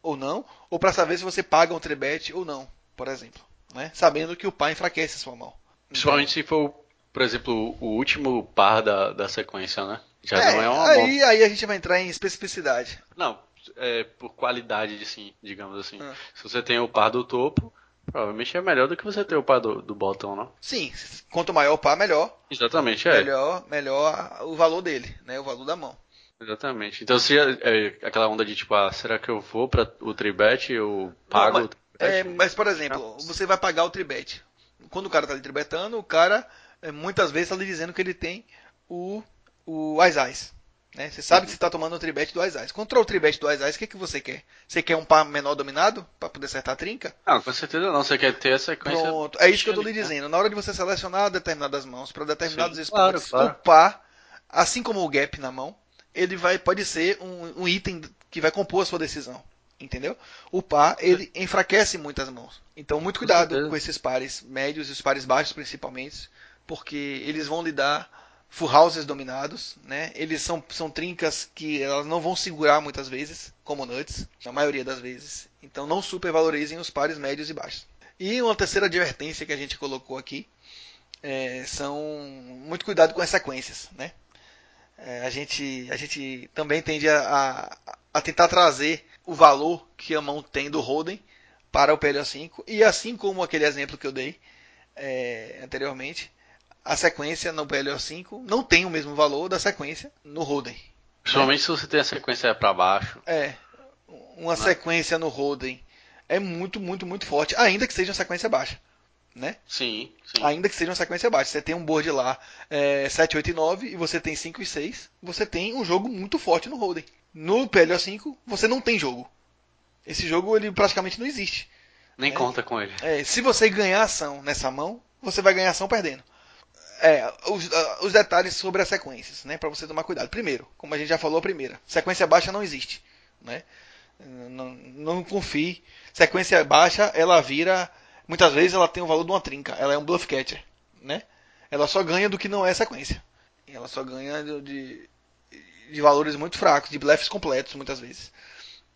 ou não, ou para saber se você paga um tribet ou não, por exemplo. Né? Sabendo que o par enfraquece a sua mão. Principalmente se for, por exemplo, o último par da, da sequência, né? Já é, não é uma aí, aí a gente vai entrar em especificidade. Não, é, por qualidade, sim, digamos assim. Ah. Se você tem o par do topo, provavelmente é melhor do que você ter o par do, do bottom, não? Sim, quanto maior o par, melhor. Exatamente, é. Melhor, melhor o valor dele, né? O valor da mão. Exatamente. Então se é, aquela onda de tipo, ah, será que eu vou para o tribet eu pago não, mas, é, mas, por exemplo, você vai pagar o tribet. Quando o cara está ali tribetando, o cara é, muitas vezes está lhe dizendo que ele tem o, o Ais né? Você sabe que você está tomando o tribet do Ais Contra o tribet do Ais o que, que você quer? Você quer um par menor dominado para poder acertar a trinca? Não, com certeza não. Você quer ter a sequência. Pronto, é isso que eu estou lhe dizendo. Na hora de você selecionar determinadas mãos para determinados Sim, esportes, claro, claro. o par, assim como o gap na mão, ele vai pode ser um, um item que vai compor a sua decisão. Entendeu? O par, ele enfraquece muitas mãos. Então, muito cuidado com, com esses pares médios e os pares baixos, principalmente, porque eles vão lhe dar full houses dominados, né? Eles são, são trincas que elas não vão segurar muitas vezes, como nuts, na maioria das vezes. Então não supervalorizem os pares médios e baixos. E uma terceira advertência que a gente colocou aqui é, são muito cuidado com as sequências, né? É, a, gente, a gente também tende a, a, a, tentar trazer o valor que a mão tem do Holden para o PLO5 e assim como aquele exemplo que eu dei é, anteriormente, a sequência no PLO5 não tem o mesmo valor da sequência no Roden. Principalmente né? se você tem a sequência para baixo. É. Uma né? sequência no Roden é muito, muito, muito forte, ainda que seja uma sequência baixa. Né? Sim, sim. Ainda que seja uma sequência baixa. Você tem um board lá é, 7, 8 e 9 e você tem 5 e 6. Você tem um jogo muito forte no Roden. No PLO5 você não tem jogo. Esse jogo ele praticamente não existe. Nem né? conta com ele. É, se você ganhar ação nessa mão, você vai ganhar ação perdendo. É, os, uh, os, detalhes sobre as sequências, né, para você tomar cuidado. Primeiro, como a gente já falou, a primeira, sequência baixa não existe, né? Não, não confie. Sequência baixa, ela vira, muitas vezes ela tem o valor de uma trinca, ela é um bluff catcher, né? Ela só ganha do que não é sequência. Ela só ganha de, de, de valores muito fracos, de bluffs completos, muitas vezes.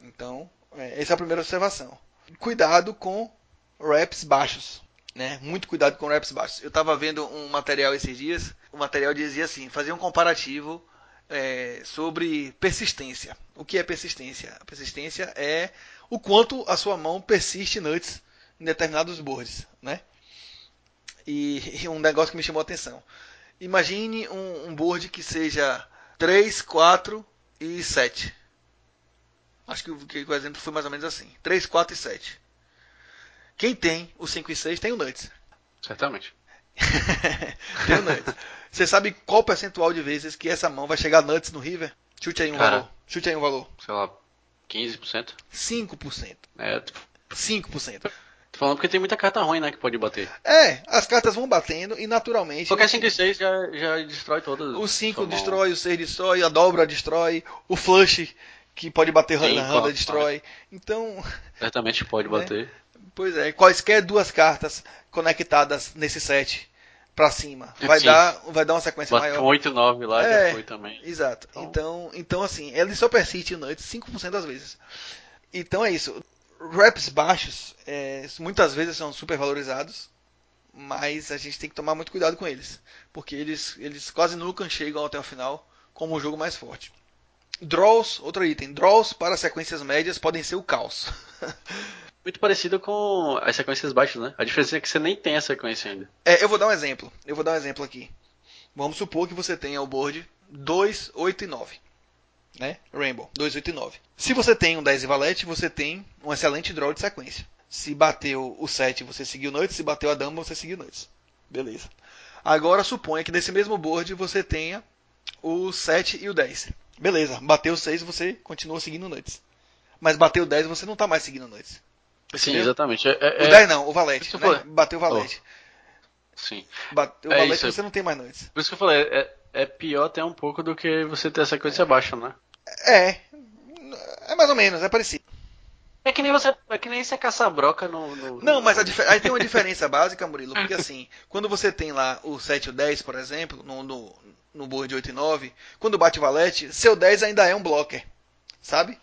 Então, é, essa é a primeira observação. Cuidado com reps baixos. Né? Muito cuidado com reps baixos. Eu estava vendo um material esses dias. O material dizia assim: fazia um comparativo é, sobre persistência. O que é persistência? A persistência é o quanto a sua mão persiste nuts em determinados boards. Né? E, e um negócio que me chamou a atenção. Imagine um, um board que seja 3, 4 e 7. Acho que, que o exemplo foi mais ou menos assim: 3, 4 e 7. Quem tem o 5 e 6 tem o Nuts. Certamente. tem o Nuts. Você sabe qual percentual de vezes que essa mão vai chegar Nuts no River? Chute aí um Cara, valor. Chute aí um valor. Sei lá, 15%? 5%. É. 5%. Tô falando porque tem muita carta ruim, né, que pode bater. É, as cartas vão batendo e naturalmente. Qualquer 5 e 6 já, já destrói todas. O 5 destrói, o 6 destrói, a dobra destrói, o flush que pode bater Sim, na randa destrói. Então. Certamente pode né? bater Pois é, quaisquer duas cartas conectadas nesse set pra cima. Vai Sim. dar, vai dar uma sequência Bate maior. com 8 9 lá É. já foi também. Exato. Então- Então, então assim, ele só persiste no 5% das vezes. Então é isso. Raps baixos, é, muitas vezes são super valorizados, mas a gente tem que tomar muito cuidado com eles, porque eles, eles quase nunca chegam até o final como o jogo mais forte. Draws, outro item. Draws para sequências médias podem ser o caos. Muito parecido com as sequências baixas, né? A diferença é que você nem tem a sequência ainda. É, eu vou dar um exemplo. Eu vou dar um exemplo aqui. Vamos supor que você tenha o board 2, 8 e 9. Né? Rainbow, 2, 8 e 9. Se você tem um 10 e valete, você tem um excelente draw de sequência. Se bateu o 7, você seguiu noites. Se bateu a dama, você seguiu noites. Beleza. Agora suponha que nesse mesmo board você tenha o 7 e o 10. Beleza. Bateu o 6, você continua seguindo noites. Mas bateu o 10, você não está mais seguindo noites. Sim, exatamente. É, é- O 10 não, o valete. Né? foi. Bateu o valete. sim. Bateu o É valete, isso. você não tem mais noites. Por isso que eu falei, é, é pior até um pouco do que você ter a sequência baixa, né? É. É mais ou menos, é parecido. É que nem você. É que nem você caçar broca no. no- Não, mas aí tem uma diferença básica, Murilo, porque assim, quando você tem lá o 7 e o 10, por exemplo, no, no, no board 8 e 9, quando bate valete, seu 10 ainda é um blocker, sabe?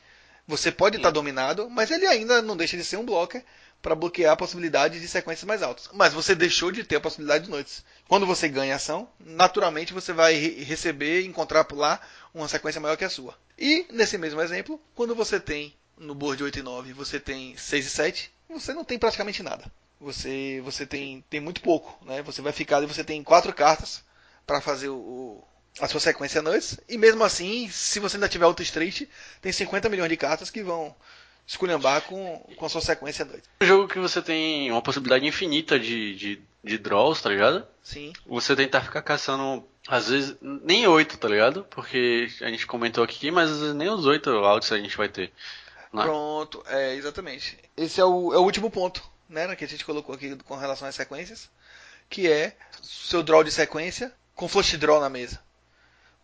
Você pode estar dominado, mas ele ainda não deixa de ser um blocker para bloquear a possibilidade de sequências mais altas. Mas você deixou de ter a possibilidade de noites. Quando você ganha ação, naturalmente você vai re- receber e encontrar por lá uma sequência maior que a sua. E nesse mesmo exemplo, quando você tem no board 8 e 9, você tem 6 e 7, você não tem praticamente nada. Você você tem, tem muito pouco, né? Você vai ficar e você tem quatro cartas para fazer o, o- a sua sequência noites e mesmo assim, se você ainda tiver Auto Street, tem 50 milhões de cartas que vão esculhambar com, com a sua sequência noite. um jogo que você tem uma possibilidade infinita de, de, de draws, tá ligado? Sim. Você tentar ficar caçando, às vezes, nem oito, tá ligado? Porque a gente comentou aqui, mas às vezes nem os oito outs a gente vai ter. Né? Pronto, é exatamente. Esse é o, é o último ponto, né, que a gente colocou aqui com relação às sequências, que é seu draw de sequência com flush draw na mesa.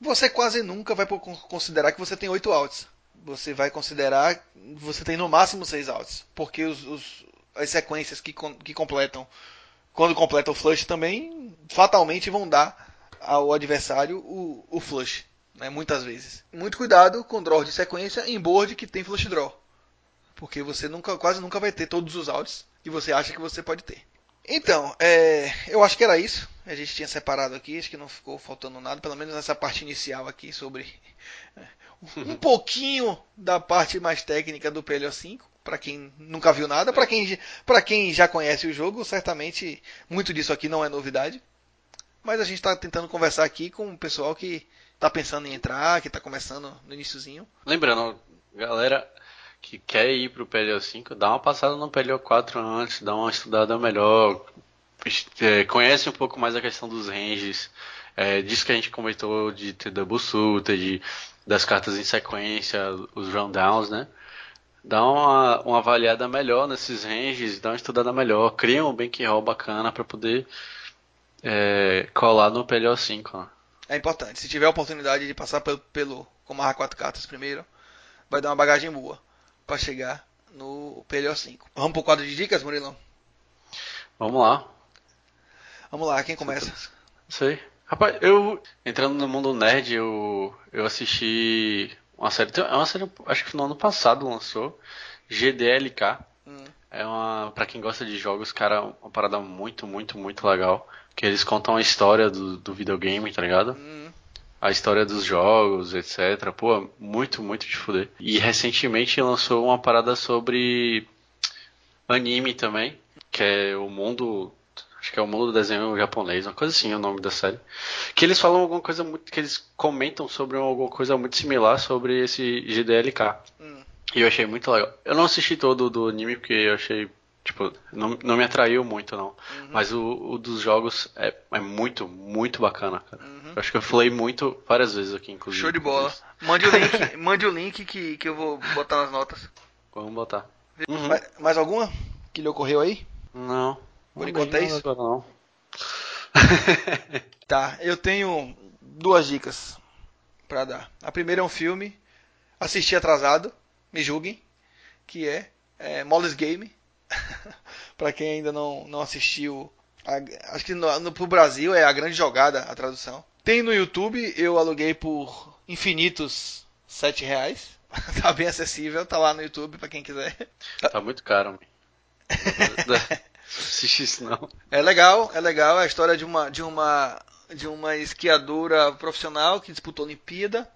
Você quase nunca vai considerar que você tem 8 outs. Você vai considerar você tem no máximo 6 outs, porque os, os- as sequências que, que completam quando completa o flush também fatalmente vão dar ao adversário o, o flush, né, muitas vezes. Muito cuidado com draw de sequência em board que tem flush draw, porque você nunca, quase nunca vai ter todos os outs que você acha que você pode ter. Então, é, eu acho que era isso. A gente tinha separado aqui, acho que não ficou faltando nada, pelo menos nessa parte inicial aqui sobre um pouquinho da parte mais técnica do PLO 5, para quem nunca viu nada, para quem para quem já conhece o jogo, certamente muito disso aqui não é novidade. Mas a gente está tentando conversar aqui com o pessoal que está pensando em entrar, que está começando no iníciozinho. Lembrando, galera que quer ir pro PLO 5, dá uma passada no PLO 4 antes, dá uma estudada melhor, é, conhece um pouco mais a questão dos ranges, é, disso que a gente comentou de ter double suited, de, das cartas em sequência, os rundowns, né? Dá uma, uma avaliada melhor nesses ranges, dá uma estudada melhor, cria um bankroll bacana para poder é, colar no PLO 5. Né? É importante. Se tiver a oportunidade de passar pelo, pelo amarrar quatro cartas primeiro, vai dar uma bagagem boa para chegar no PLO 5. Vamos pro quadro de dicas, Murilão? Vamos lá. Vamos lá, quem começa? Sei. Rapaz, eu entrando no mundo nerd, eu, eu assisti uma série, é uma série, acho que no ano passado lançou, GDLK. Hum. É uma, para quem gosta de jogos, cara, uma parada muito, muito, muito legal, que eles contam a história do, do videogame, tá ligado? Hum. A história dos jogos, etc. Pô, muito, muito de fuder. E recentemente lançou uma parada sobre anime também, que é o mundo acho que é o mundo do desenho japonês, uma coisa assim é o nome da série. Que eles falam alguma coisa muito. que eles comentam sobre alguma coisa muito similar sobre esse GDLK. Hum. E eu achei muito legal. Eu não assisti todo do anime porque eu achei. Tipo, não, não me atraiu muito, não. Uhum. Mas o, o dos jogos é, é muito, muito bacana, cara. Uhum. Eu acho que eu falei muito várias vezes aqui, inclusive. Show de bola. Mande o link, mande o link que, que eu vou botar nas notas. Vamos botar. Uhum. Mais, mais alguma que lhe ocorreu aí? Não. Por Não enquanto é isso? Agora, não. Tá, eu tenho duas dicas pra dar. A primeira é um filme, assisti atrasado, me julguem, que é, é Molly's Game. Pra quem ainda não, não assistiu. A, acho que no, no, pro Brasil é a grande jogada a tradução. Tem no YouTube, eu aluguei por infinitos sete reais. tá bem acessível, tá lá no YouTube pra quem quiser. Tá muito caro, mãe. Assistir isso não. É legal, é legal. É a história de uma, de uma, de uma esquiadora profissional que disputou a Olimpíada,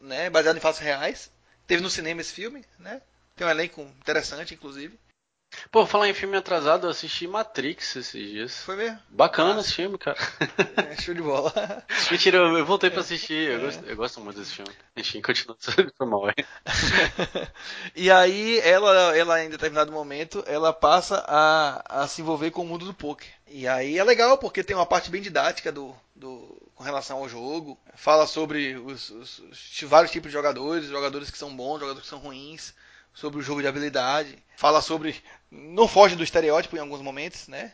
né? Baseado em fatos reais. Teve no cinema esse filme, né? Tem um elenco interessante, inclusive. Pô, falar em filme atrasado, eu assisti Matrix esses dias. Foi mesmo? Bacana Nossa. esse filme, cara. É, show de bola. Mentira, eu voltei pra assistir. Eu, gosto, eu gosto muito desse filme. Enfim, continua. Foi mal, hein? e aí, ela, ela, em determinado momento, ela passa a, a se envolver com o mundo do poker. E aí é legal, porque tem uma parte bem didática do, do, com relação ao jogo. Fala sobre os, os, os vários tipos de jogadores, jogadores que são bons, jogadores que são ruins sobre o jogo de habilidade, fala sobre. Não foge do estereótipo em alguns momentos, né?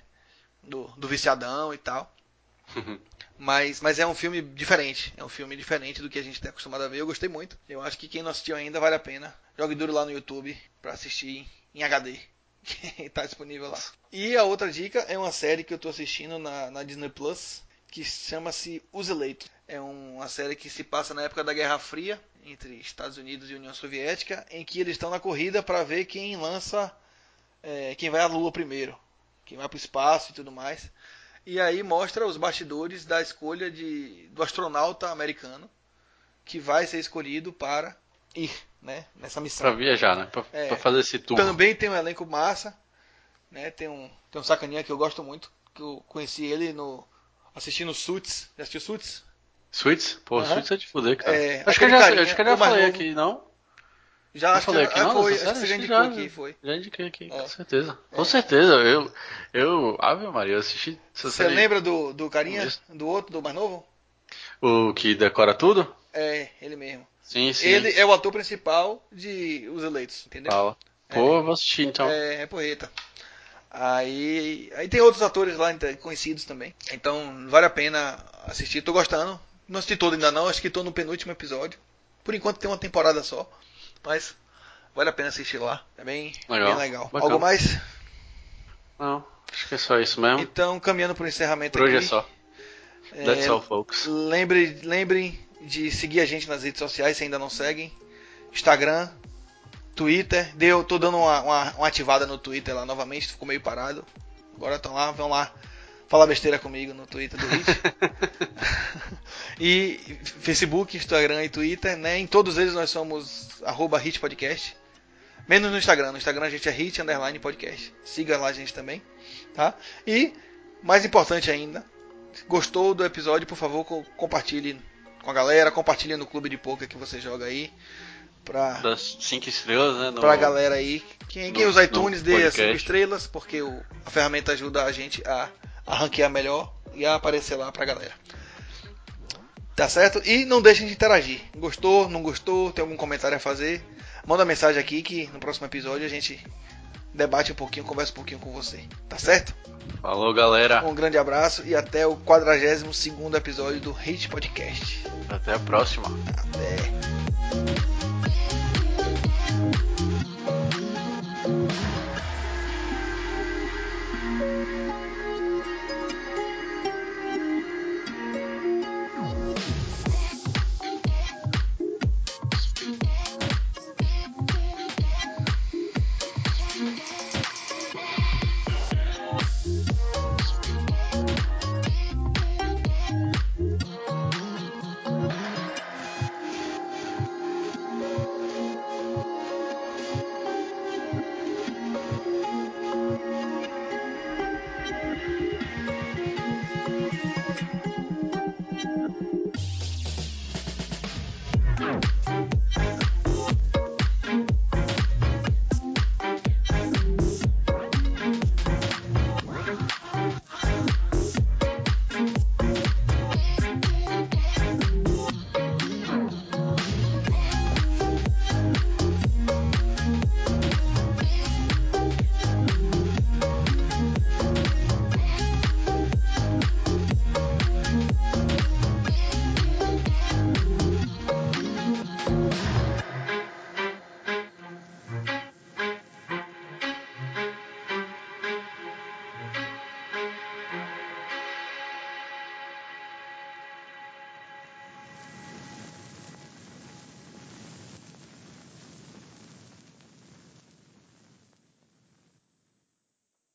Do, do viciadão e tal. mas, mas é um filme diferente. É um filme diferente do que a gente está acostumado a ver. Eu gostei muito. Eu acho que quem não assistiu ainda vale a pena. Jogue duro lá no YouTube para assistir em HD. Que tá disponível lá. E a outra dica é uma série que eu tô assistindo na, na Disney Plus, que chama-se Os Eleitos. É uma série que se passa na época da Guerra Fria entre Estados Unidos e União Soviética, em que eles estão na corrida para ver quem lança, é, quem vai à Lua primeiro, quem vai para o espaço e tudo mais. E aí mostra os bastidores da escolha de, do astronauta americano que vai ser escolhido para ir né, nessa missão. Para viajar, né? Para é, fazer esse tour. Também tem um elenco massa, né? Tem um, tem um sacaninha que eu gosto muito, que eu conheci ele no assistindo Suits. Já assistiu Suits? Suits? Pô, uhum. Suits é de fuder, cara. É, acho, que já, carinha, acho que eu já falei novo. aqui, não? Já acho falei que, aqui, não? Foi, acho que já indicou já, aqui, foi. Já indiquei aqui, é. com certeza. É. Com certeza, eu, eu, Ave Maria, eu assisti. Você lembra do, do carinha, do outro, do mais novo? O que decora tudo? É, ele mesmo. Sim, sim. Ele é o ator principal de Os Eleitos, entendeu? Fala. É. Pô, eu vou assistir então. É, é porreta. Aí, aí tem outros atores lá conhecidos também. Então vale a pena assistir. Tô gostando. Não assisti todo ainda não, acho que estou no penúltimo episódio. Por enquanto tem uma temporada só. Mas vale a pena assistir lá. É bem legal. Bem legal. Algo mais? Não, acho que é só isso mesmo. Então, caminhando para o encerramento Por aqui. hoje é só. That's é, all, folks. Lembre, lembrem de seguir a gente nas redes sociais se ainda não seguem. Instagram, Twitter. Deu, tô dando uma, uma, uma ativada no Twitter lá novamente, ficou meio parado. Agora estão lá, vão lá falar besteira comigo no Twitter do Hit. e Facebook, Instagram e Twitter, né? Em todos eles nós somos arroba Hit Podcast. Menos no Instagram. No Instagram a gente é Hit Underline Podcast. Siga lá a gente também, tá? E, mais importante ainda, gostou do episódio, por favor, compartilhe com a galera, compartilhe no clube de poker que você joga aí. Pra, das 5 estrelas, né? No, pra galera aí. Quem, quem usa iTunes dê 5 estrelas, porque o, a ferramenta ajuda a gente a a ranquear melhor e a aparecer lá pra galera. Tá certo? E não deixem de interagir. Gostou, não gostou, tem algum comentário a fazer? Manda mensagem aqui que no próximo episódio a gente debate um pouquinho, conversa um pouquinho com você. Tá certo? Falou, galera. Um grande abraço e até o 42 episódio do Hate Podcast. Até a próxima. Até.